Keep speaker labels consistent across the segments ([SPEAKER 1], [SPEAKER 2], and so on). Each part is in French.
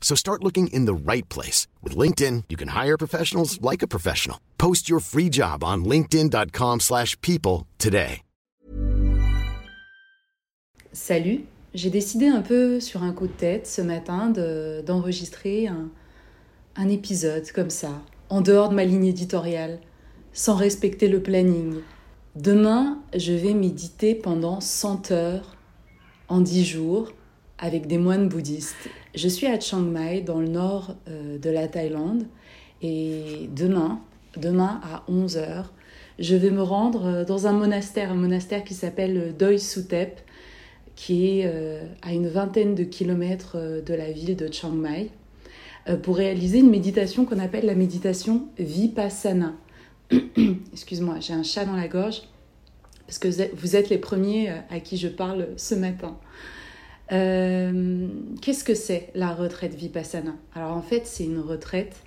[SPEAKER 1] So start looking in the right place. With LinkedIn, you can hire professionals like a professional. Post your free job on linkedin.com slash people today.
[SPEAKER 2] Salut, j'ai décidé un peu sur un coup de tête ce matin de- d'enregistrer un, un épisode comme ça, en dehors de ma ligne éditoriale, sans respecter le planning. Demain, je vais méditer pendant 100 heures en 10 jours avec des moines bouddhistes. Je suis à Chiang Mai, dans le nord euh, de la Thaïlande, et demain, demain à 11 heures, je vais me rendre euh, dans un monastère, un monastère qui s'appelle Doi Sutep, qui est euh, à une vingtaine de kilomètres euh, de la ville de Chiang Mai, euh, pour réaliser une méditation qu'on appelle la méditation Vipassana. Excuse-moi, j'ai un chat dans la gorge, parce que vous êtes- les premiers euh, à qui je parle ce matin. Euh, Qu'est-ce que c'est la retraite Vipassana? Alors en fait, c'est une retraite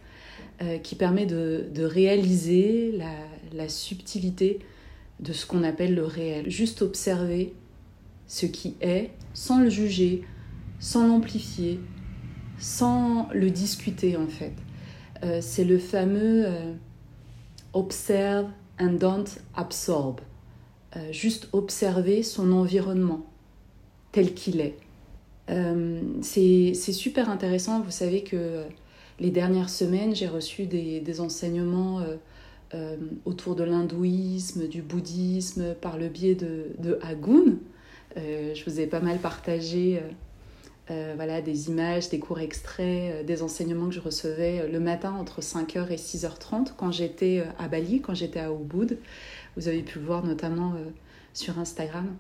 [SPEAKER 2] euh, qui permet de, de réaliser la, la subtilité de ce qu'on appelle le réel. Juste observer ce qui est sans le juger, sans l'amplifier, sans le discuter en fait. Euh, c'est le fameux observe and don't absorb. Juste observer son environnement tel qu'il est. Euh, c'est super intéressant. Vous savez que les dernières semaines, j'ai reçu des, des enseignements euh, euh, autour de l'hindouisme, du bouddhisme, par le biais de, de Hagun. Euh, je vous ai pas mal partagé voilà, des images, des cours extraits, des enseignements que je recevais le matin entre 5h et 6h30 quand j'étais à Bali, quand j'étais à Ubud. Vous avez pu le voir notamment sur Instagram.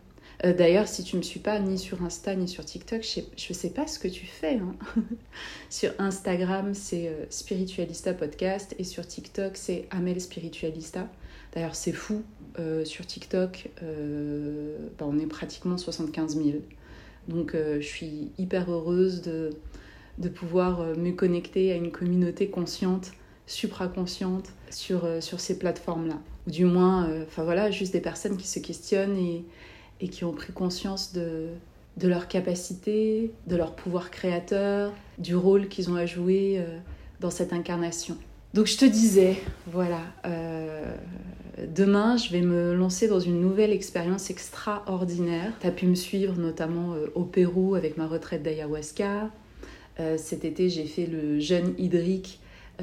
[SPEAKER 2] Euh, D'ailleurs, si tu ne me suis pas ni sur Insta ni sur TikTok, je ne sais, pas ce que tu fais. hein. sur Instagram, c'est euh, Spiritualista Podcast et sur TikTok, c'est Amel Spiritualista. D'ailleurs, c'est fou. euh, sur TikTok, bah, on est pratiquement 75 000. Donc, je suis hyper heureuse de, pouvoir me connecter à une communauté consciente, supraconsciente sur, sur ces plateformes-là. Ou du moins, enfin voilà, juste des personnes qui se questionnent et, et qui ont pris conscience de, de leur capacité, de leur pouvoir créateur, du rôle qu'ils ont à jouer euh, dans cette incarnation. Donc je te disais, voilà, euh, demain je vais me lancer dans une nouvelle expérience extraordinaire. Tu as pu me suivre notamment euh, au Pérou avec ma retraite d'ayahuasca. Cet été j'ai fait le jeûne hydrique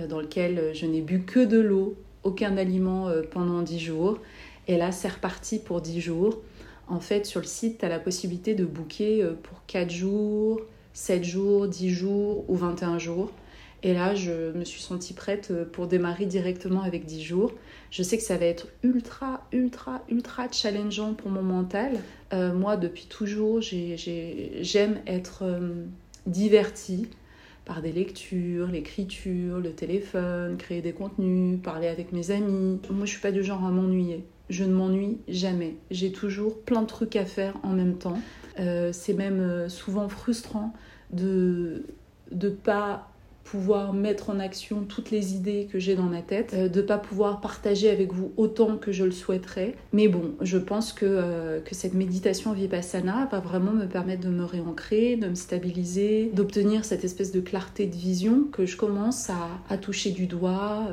[SPEAKER 2] dans lequel je n'ai bu que de l'eau, aucun aliment pendant 10 jours. Et là c'est reparti pour 10 jours. En fait, sur le site, tu as la possibilité de booker euh, pour 4 jours, 7 jours, 10 jours ou 21 jours. Et là, je me suis sentie prête euh, pour démarrer directement avec 10 jours. Je sais que ça va être ultra, ultra, ultra challengeant pour mon mental. Euh, moi, depuis toujours, j'ai- j'ai- j'aime être divertie par des lectures, l'écriture, le téléphone, créer des contenus, parler avec mes amis. Moi, je suis pas du genre à m'ennuyer. Je ne m'ennuie jamais. J'ai toujours plein de trucs à faire en même temps. Euh, c'est même euh, souvent frustrant de ne pas pouvoir mettre en action toutes les idées que j'ai dans ma tête, euh, de pas pouvoir partager avec vous autant que je le souhaiterais. Mais bon, je pense que, que cette méditation vipassana va vraiment me permettre de me réancrer, de me stabiliser, d'obtenir cette espèce de clarté de vision que je commence à, à toucher du doigt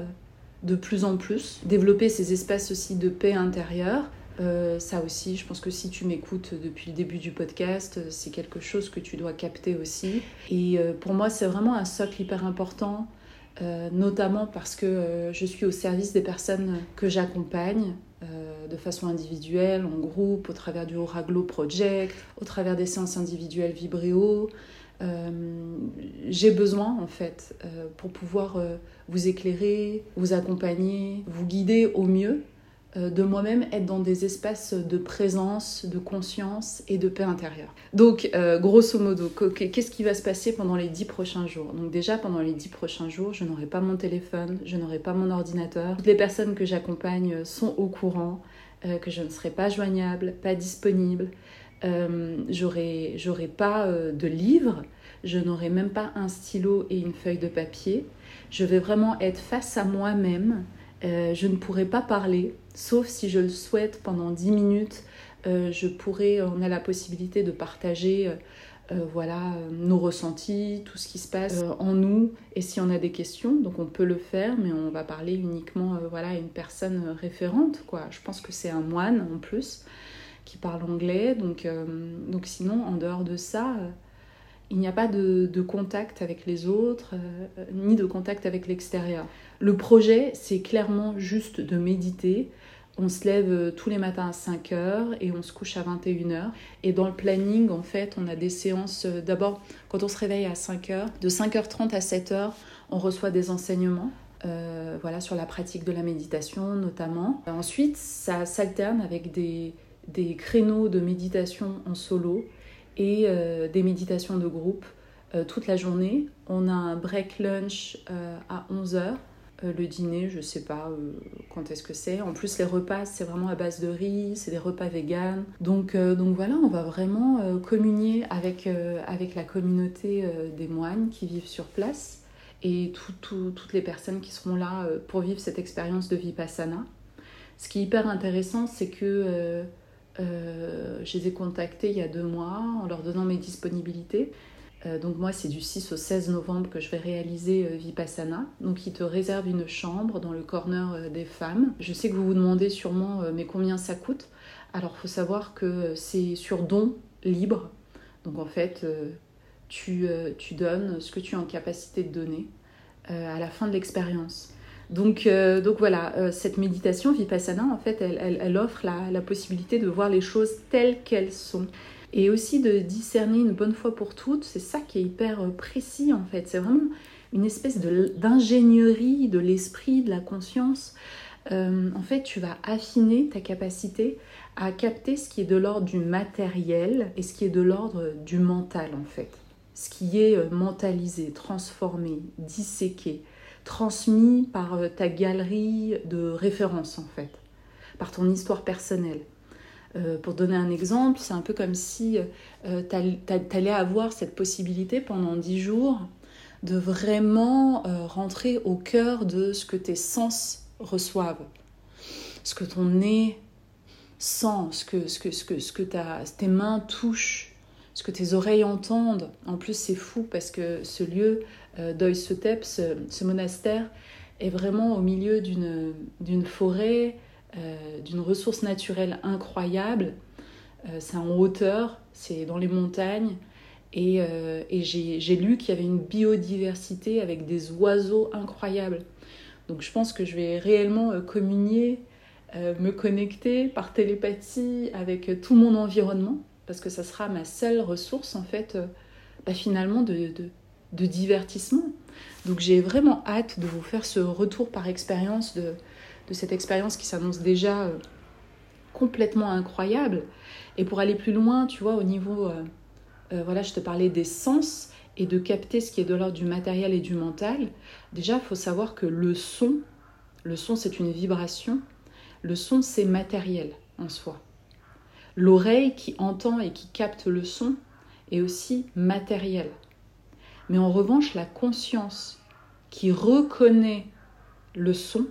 [SPEAKER 2] de plus en plus, développer ces espaces aussi de paix intérieure. Euh, ça aussi, je pense que si tu m'écoutes depuis le début du podcast, c'est quelque chose que tu dois capter aussi. Et euh, pour moi, c'est vraiment un socle hyper important, euh, notamment parce que je suis au service des personnes que j'accompagne de façon individuelle, en groupe, au travers du Oraglo Project, au travers des séances individuelles Vibréo. J'ai besoin en fait pour pouvoir vous éclairer, vous accompagner, vous guider au mieux euh, de moi-même être dans des espaces de présence, de conscience et de paix intérieure. Donc, euh, grosso modo, qu'est-ce qui va se passer pendant les dix prochains jours? Donc déjà, pendant les dix prochains jours, je n'aurai pas mon téléphone, je n'aurai pas mon ordinateur. Toutes les personnes que j'accompagne sont au courant euh, que je ne serai pas joignable, pas disponible. J'aurai pas de livre, je n'aurai même pas un stylo et une feuille de papier. Je vais vraiment être face à moi-même euh, je ne pourrai pas parler, sauf si je le souhaite pendant 10 minutes. Euh, je pourrais, on a la possibilité de partager euh, voilà, nos ressentis, tout ce qui se passe en nous, et si on a des questions, donc on peut le faire, mais on va parler uniquement voilà, à une personne référente. Quoi. Je pense que c'est un moine en plus qui parle anglais, donc, donc sinon, en dehors de ça, il n'y a pas de, contact avec les autres, euh, ni de contact avec l'extérieur. Le projet, c'est clairement juste de méditer. On se lève euh, tous les matins à 5 heures et on se couche à 21 heures. Et dans le planning, en fait, on a des séances. Euh, d'abord, quand on se réveille à 5 heures, de 5h30 à 7 heures, on reçoit des enseignements. voilà, sur la pratique de la méditation notamment. Ensuite, ça s'alterne avec des, des créneaux de méditation en solo et euh, des méditations de groupe euh, toute la journée. On a un break lunch euh, à 11h. le dîner, je sais pas quand est-ce que c'est. En plus, les repas, c'est vraiment à base de riz, c'est des repas véganes. Donc, donc voilà, on va vraiment communier avec, avec la communauté des moines qui vivent sur place et toutes les personnes qui seront là pour vivre cette expérience de Vipassana. Ce qui est hyper intéressant, c'est que euh, je les ai contactés il y a deux mois en leur donnant mes disponibilités. Euh, donc moi, c'est du 6 au 16 novembre que je vais réaliser euh, Vipassana. Donc ils te réservent une chambre dans le corner des femmes. Je sais que vous vous demandez sûrement mais combien ça coûte. Alors il faut savoir que c'est sur don libre. Donc en fait, tu, tu donnes ce que tu es en capacité de donner à la fin de l'expérience. Donc, euh, donc voilà, euh, cette méditation vipassana, en fait, elle, offre la, possibilité de voir les choses telles qu'elles sont. Et aussi de discerner une bonne fois pour toutes, c'est ça qui est hyper euh, précis en fait. C'est vraiment une espèce d'ingénierie de l'esprit, de la conscience. en fait, tu vas affiner ta capacité à capter ce qui est de l'ordre du matériel et ce qui est de l'ordre du mental en fait. Ce qui est mentalisé, transformé, disséqué, transmis par euh, ta galerie de références en fait, par ton histoire personnelle. Euh, pour donner un exemple, c'est un peu comme si euh, tu allais avoir cette possibilité pendant dix jours de vraiment rentrer au cœur de ce que tes sens reçoivent, ce que ton nez sent, ce que, ce que, ce que, ce que tes mains touchent, ce que tes oreilles entendent. En plus, c'est fou parce que ce lieu euh, Doysotep, ce, ce, monastère, est vraiment au milieu d'une forêt, euh, d'une ressource naturelle incroyable. Euh, c'est en hauteur, c'est dans les montagnes. Et, et j'ai lu qu'il y avait une biodiversité avec des oiseaux incroyables. Donc je pense que je vais réellement communier, me connecter par télépathie avec tout mon environnement, parce que ça sera ma seule ressource en fait, bah, finalement de, de divertissement. Donc j'ai vraiment hâte de vous faire ce retour par expérience de, cette expérience qui s'annonce déjà euh, complètement incroyable. Et pour aller plus loin, tu vois, au niveau, euh, euh, voilà, je te parlais des sens et de capter ce qui est de l'ordre du matériel et du mental. Déjà, il faut savoir que le son, le son c'est une vibration, le son c'est matériel en soi. L'oreille qui entend et qui capte le son est aussi matériel. Mais en revanche, la conscience qui reconnaît le son,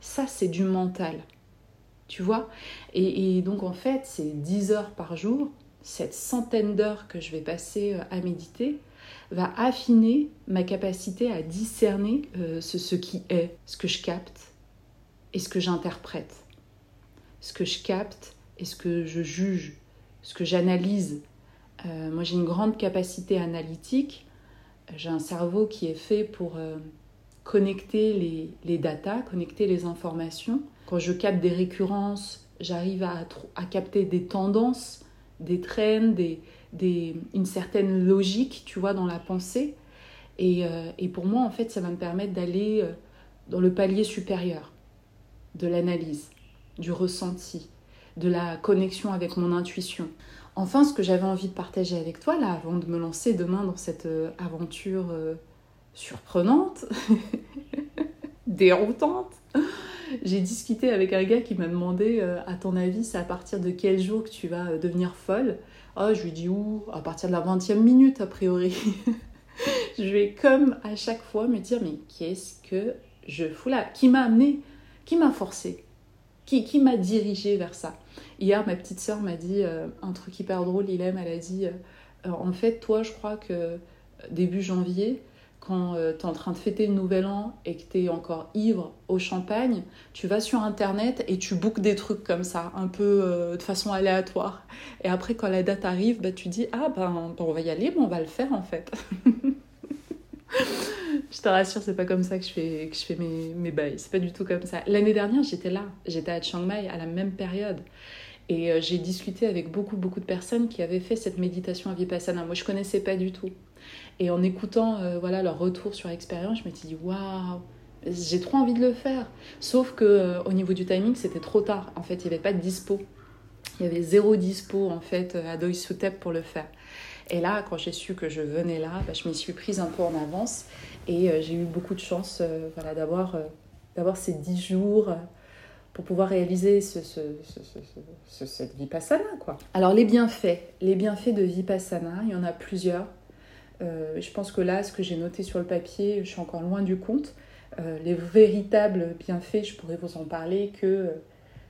[SPEAKER 2] ça c'est du mental. Tu vois? Et, donc en fait, c'est 10 heures par jour, cette centaine d'heures que je vais passer euh, à méditer, va affiner ma capacité à discerner euh, ce, qui est, ce que je capte et ce que j'interprète. Ce que je capte et ce que je juge, ce que j'analyse. Euh, moi j'ai une grande capacité analytique, j'ai un cerveau qui est fait pour connecter les, les datas, connecter les informations. Quand je capte des récurrences, j'arrive à, à, capter des tendances, des trends, des, des, une certaine logique, tu vois, dans la pensée. Et, euh, et, pour moi, en fait, ça va me permettre d'aller euh, dans le palier supérieur de l'analyse, du ressenti, de la connexion avec mon intuition. Enfin, ce que j'avais envie de partager avec toi, là, avant de me lancer demain dans cette euh, aventure surprenante, déroutante. J'ai discuté avec un gars qui m'a demandé euh, à ton avis, c'est à partir de quel jour que tu vas euh, devenir folle? Oh, je lui dis où À partir de la 20e minute, a priori. je vais, comme à chaque fois, me dire Mais qu'est-ce que je fous là? Qui m'a amené? Qui m'a forcé? Qui, qui m'a dirigé vers ça Hier, ma petite sœur m'a dit euh, un truc hyper drôle. Il aime, elle a dit En fait, toi, je crois que début janvier, quand euh, tu es en train de fêter le nouvel an et que tu es encore ivre au champagne, tu vas sur internet et tu bookes des trucs comme ça, un peu euh, de façon aléatoire. Et après, quand la date arrive, bah, tu dis Ah ben, on va y aller, mais on va le faire en fait. je te rassure, c'est pas comme ça que je fais, mes, mes bails. C'est pas du tout comme ça. L'année dernière, j'étais là. J'étais à Chiang Mai à la même période. Et euh, j'ai discuté avec beaucoup, beaucoup de personnes qui avaient fait cette méditation à Vipassana. Moi, je connaissais pas du tout. Et en écoutant euh, voilà, leur retour sur expérience, je me suis dit waouh, j'ai trop envie de le faire. Sauf que euh, au niveau du timing, c'était trop tard. En fait, il n'y avait pas de dispo. Il y avait zéro dispo en fait à Doisutep pour le faire. Et là, quand j'ai su que je venais là, bah, je m'y suis prise un peu en avance et j'ai eu beaucoup de chance voilà, d'avoir, d'avoir ces dix jours pour pouvoir réaliser ce, ce, ce, cette vipassana. Quoi. Alors les bienfaits, les bienfaits de vipassana, il y en a plusieurs. Euh, je pense que là, ce que j'ai noté sur le papier, je suis encore loin du compte. Euh, les véritables bienfaits, je pourrais vous en parler que, euh,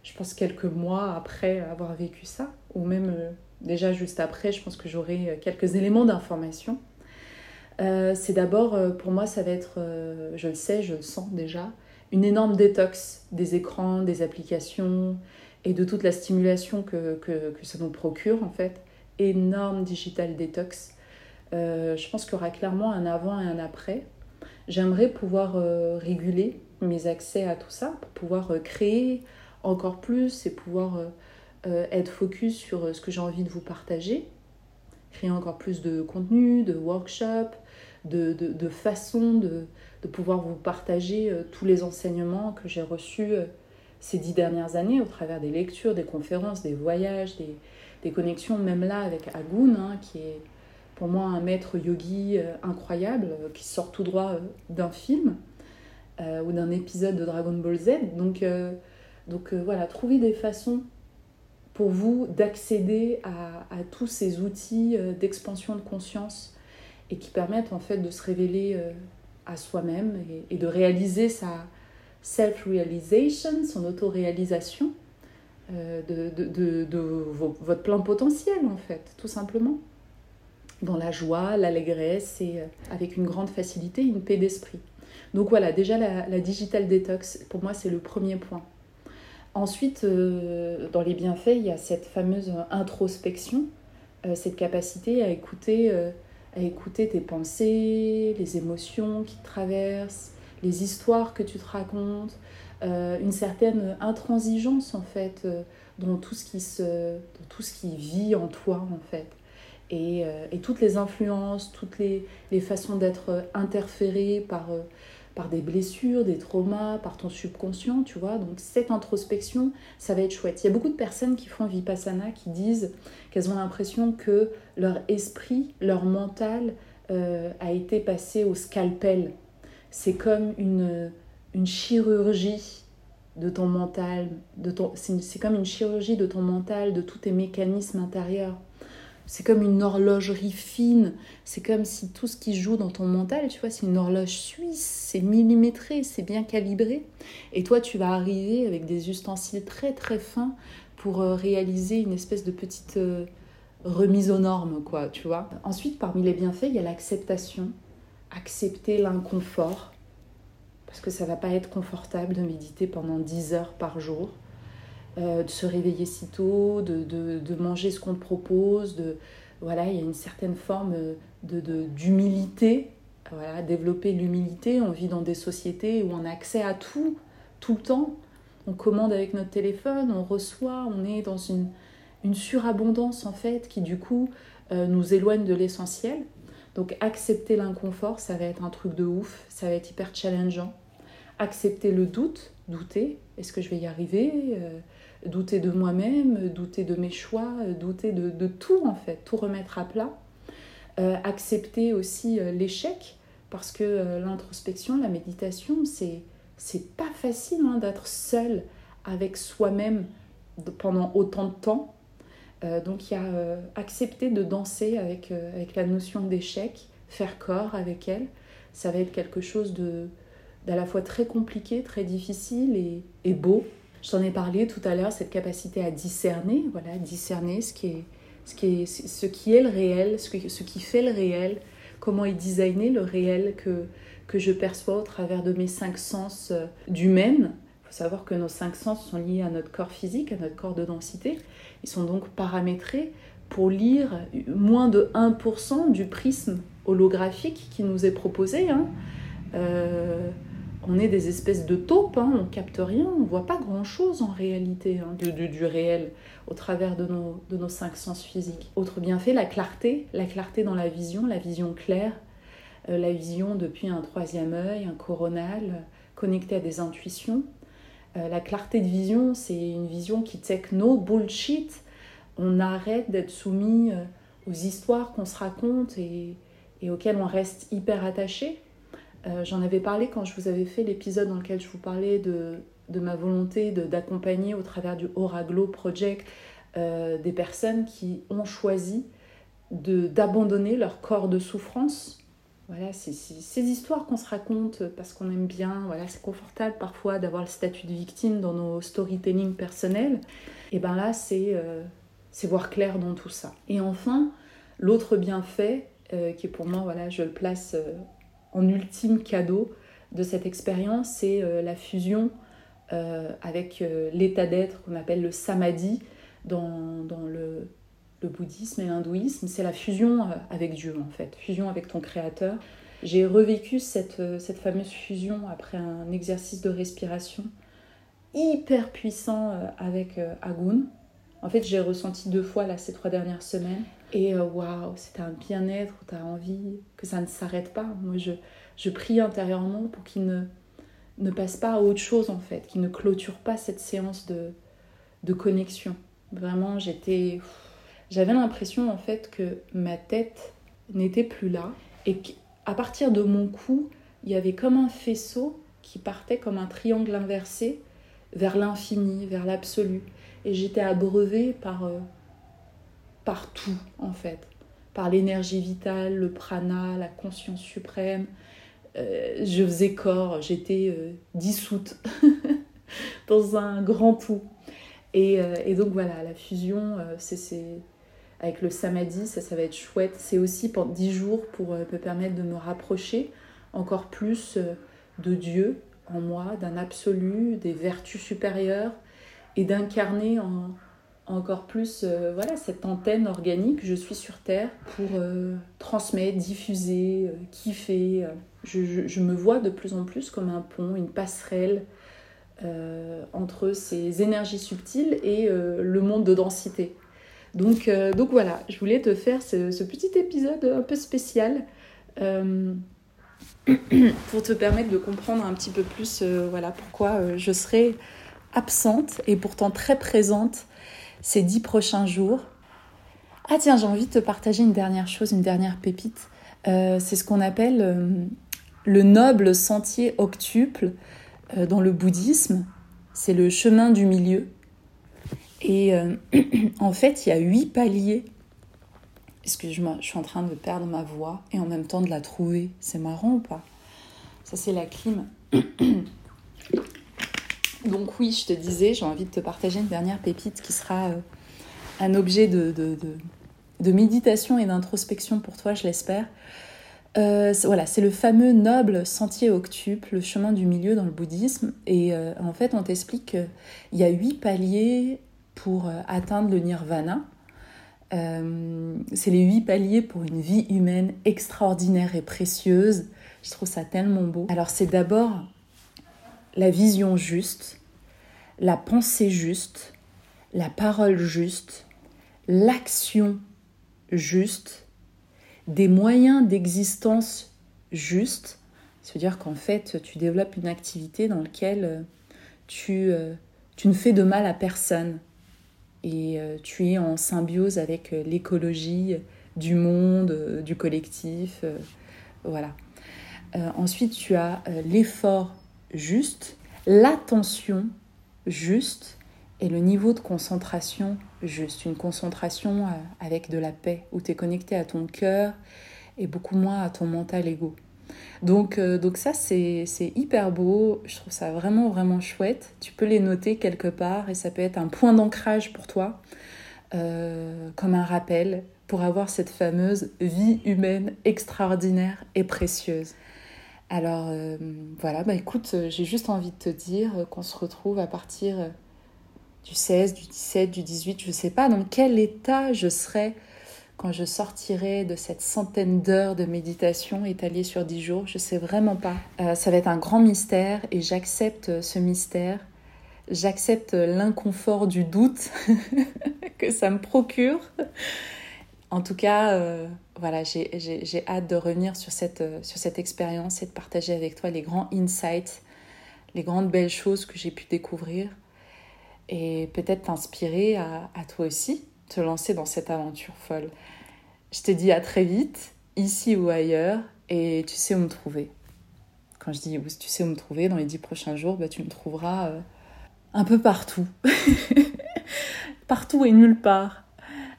[SPEAKER 2] je pense, quelques mois après avoir vécu ça, ou même déjà juste après, je pense que j'aurai quelques éléments d'information. c'est d'abord, pour moi, ça va être, je le sais, je le sens déjà, une énorme détox des écrans, des applications et de toute la stimulation que, que, ça nous procure, en fait. Énorme digital détox euh, je pense qu'il y aura clairement un avant et un après. J'aimerais pouvoir euh, réguler mes accès à tout ça pour pouvoir euh, créer encore plus et pouvoir être focus sur ce que j'ai envie de vous partager, créer encore plus de contenu, de workshops, de, de, de façons de, de, pouvoir vous partager tous les enseignements que j'ai reçus ces dix dernières années au travers des lectures, des conférences, des voyages, des, des connexions, même là avec Agun, hein, qui est pour moi un maître yogi euh, incroyable euh, qui sort tout droit euh, d'un film ou d'un épisode de Dragon Ball Z. Donc, donc voilà, trouver des façons pour vous d'accéder à, tous ces outils d'expansion de conscience et qui permettent en fait de se révéler à soi-même et, de réaliser sa self-realization, son auto-réalisation de, de, votre plein potentiel en fait, tout simplement dans la joie, l'allégresse et euh, avec une grande facilité, une paix d'esprit. Donc voilà, déjà la, digital detox, pour moi, c'est le premier point. Ensuite, euh, dans les bienfaits, il y a cette fameuse introspection, euh, cette capacité à écouter, à écouter tes pensées, les émotions qui te traversent, les histoires que tu te racontes, une certaine intransigeance en fait dans tout ce qui se, tout ce qui vit en toi en fait. Euh, et, toutes les influences, toutes les, façons d'être interférées par, euh, par des blessures, des traumas, par ton subconscient, tu vois. Donc cette introspection, ça va être chouette. Il y a beaucoup de personnes qui font Vipassana qui disent qu'elles ont l'impression que leur esprit, leur mental euh, a été passé au scalpel. C'est comme une, une chirurgie de ton mental, de ton, c'est comme une chirurgie de ton mental, de tous tes mécanismes intérieurs c'est comme une horlogerie fine. C'est comme si tout ce qui joue dans ton mental, tu vois, c'est une horloge suisse, c'est millimétré, c'est bien calibré. Et toi, tu vas arriver avec des ustensiles très très fins pour euh, réaliser une espèce de petite euh, remise aux normes, quoi, tu vois. Ensuite, parmi les bienfaits, il y a l'acceptation. Accepter l'inconfort. Parce que ça va pas être confortable de méditer pendant 10 heures par jour. Euh, de se réveiller si tôt, de, de, de manger ce qu'on te propose, de voilà, il y a une certaine forme de d'humilité. Voilà, développer l'humilité. On vit dans des sociétés où on a accès à tout, tout le temps. On commande avec notre téléphone, on reçoit, on est dans une, une surabondance en fait qui du coup euh, nous éloigne de l'essentiel. Donc accepter l'inconfort, ça va être un truc de ouf, ça va être hyper challengeant. Accepter le doute, douter, est-ce que je vais y arriver euh, douter de moi-même, douter de mes choix, douter de, tout en fait, tout remettre à plat. Euh, accepter aussi euh, l'échec, parce que l'introspection, la méditation, c'est, c'est pas facile hein, d'être seul avec soi-même pendant autant de temps. donc il y a accepter de danser avec, avec la notion d'échec, faire corps avec elle. Ça va être quelque chose de, d'à la fois très compliqué, très difficile et, beau. Je t'en ai parlé tout à l'heure, cette capacité à discerner, voilà, discerner ce qui est, ce qui est, ce qui est le réel, ce, ce qui fait le réel, comment est designé le réel que, que je perçois au travers de mes cinq sens euh, d'humaine. Il faut savoir que nos cinq sens sont liés à notre corps physique, à notre corps de densité. Ils sont donc paramétrés pour lire moins de 1% du prisme holographique qui nous est proposé. Hein. Euh, on est des espèces de taupes, hein, on capte rien, on voit pas grand-chose en réalité hein, du, réel au travers de nos, de nos cinq sens physiques. Autre bienfait, la clarté, la clarté dans la vision, la vision claire, euh, la vision depuis un troisième œil, un coronal, connecté à des intuitions. Euh, la clarté de vision, c'est une vision qui take no bullshit. On arrête d'être soumis euh, aux histoires qu'on se raconte et auxquelles on reste hyper attaché euh, j'en avais parlé quand je vous avais fait l'épisode dans lequel je vous parlais de, ma volonté d'accompagner au travers du Oraglo Project euh, des personnes qui ont choisi d'abandonner leur corps de souffrance. Voilà, c'est ces histoires qu'on se raconte parce qu'on aime bien, voilà, c'est confortable parfois d'avoir le statut de victime dans nos storytelling personnels. Et bien là, euh, c'est voir clair dans tout ça. Et enfin, l'autre bienfait, qui est pour moi, voilà, je le place en ultime cadeau de cette expérience, c'est euh, la fusion euh, avec euh, l'état d'être qu'on appelle le samadhi dans, le, bouddhisme et l'hindouisme. C'est la fusion avec Dieu en fait, fusion avec ton créateur. J'ai revécu cette, cette fameuse fusion après un exercice de respiration hyper puissant avec Agun. En fait, j'ai ressenti deux fois là ces trois dernières semaines. Et euh, waouh, c'était un bien-être où tu as envie que ça ne s'arrête pas. Moi, je, je prie intérieurement pour qu'il ne, ne passe pas à autre chose en fait, qu'il ne clôture pas cette séance de, de connexion. Vraiment, j'étais. J'avais l'impression en fait que ma tête n'était plus là et qu'à partir de mon cou, il y avait comme un faisceau qui partait comme un triangle inversé vers l'infini, vers l'absolu. Et j'étais abreuvée par. Euh, par tout en fait, par l'énergie vitale, le prana, la conscience suprême. Euh, je faisais corps, j'étais euh, dissoute dans un grand tout. Et, euh, et, donc voilà, la fusion, c'est avec le samadhi, ça, ça va être chouette. C'est aussi pendant 10 jours pour me permettre de me rapprocher encore plus de Dieu en moi, d'un absolu, des vertus supérieures et d'incarner en, encore plus euh, voilà cette antenne organique je suis sur terre pour euh, transmettre diffuser euh, kiffer je, me vois de plus en plus comme un pont une passerelle entre ces énergies subtiles et le monde de densité. Donc, donc voilà je voulais te faire ce, ce petit épisode un peu spécial pour te permettre de comprendre un petit peu plus voilà pourquoi je serai absente et pourtant très présente ces dix prochains jours. Ah tiens, j'ai envie de te partager une dernière chose, une dernière pépite. Euh, c'est ce qu'on appelle euh, le noble sentier octuple euh, dans le bouddhisme. C'est le chemin du milieu. Et en fait, il y a huit paliers Excuse-moi, je suis en train de perdre ma voix et en même temps de la trouver? C'est marrant ou pas? Ça, c'est la clim. Donc oui, je te disais, j'ai envie de te partager une dernière pépite qui sera euh, un objet de, méditation et d'introspection pour toi, je l'espère. Euh, voilà, c'est le fameux noble sentier octuple, le chemin du milieu dans le bouddhisme. Et euh, en fait, on t'explique qu'il y a huit paliers pour atteindre le nirvana. c'est les huit paliers pour une vie humaine extraordinaire et précieuse. Je trouve ça tellement beau. Alors c'est d'abord la vision juste, la pensée juste, la parole juste, l'action juste, des moyens d'existence justes. C'est-à-dire qu'en fait, tu développes une activité dans laquelle euh, tu, euh, tu ne fais de mal à personne et euh, tu es en symbiose avec l'écologie du monde, du collectif. voilà. ensuite, tu as l'effort juste, l'attention juste et le niveau de concentration juste. Une concentration euh, avec de la paix, où tu es connecté à ton cœur et beaucoup moins à ton mental ego. Donc, euh, donc ça, c'est hyper beau. Je trouve ça vraiment, vraiment chouette. Tu peux les noter quelque part et ça peut être un point d'ancrage pour toi, euh, comme un rappel pour avoir cette fameuse vie humaine extraordinaire et précieuse. Alors euh, voilà, bah écoute, euh, j'ai juste envie de te dire euh, qu'on se retrouve à partir du 16, du 17, du 18, je ne sais pas dans quel état je serai quand je sortirai de cette centaine d'heures de méditation étalée sur 10 jours, je ne sais vraiment pas. ça va être un grand mystère et j'accepte ce mystère. J'accepte l'inconfort du doute que ça me procure. En tout cas, voilà, j'ai hâte de revenir sur cette, euh, sur cette expérience et de partager avec toi les grands insights, les grandes belles choses que j'ai pu découvrir et peut-être t'inspirer à, à, toi aussi te lancer dans cette aventure folle. Je te dis à très vite, ici ou ailleurs, et tu sais où me trouver. Quand je dis tu sais où me trouver, dans les dix prochains jours, bah, tu me trouveras euh, un peu partout. partout et nulle part.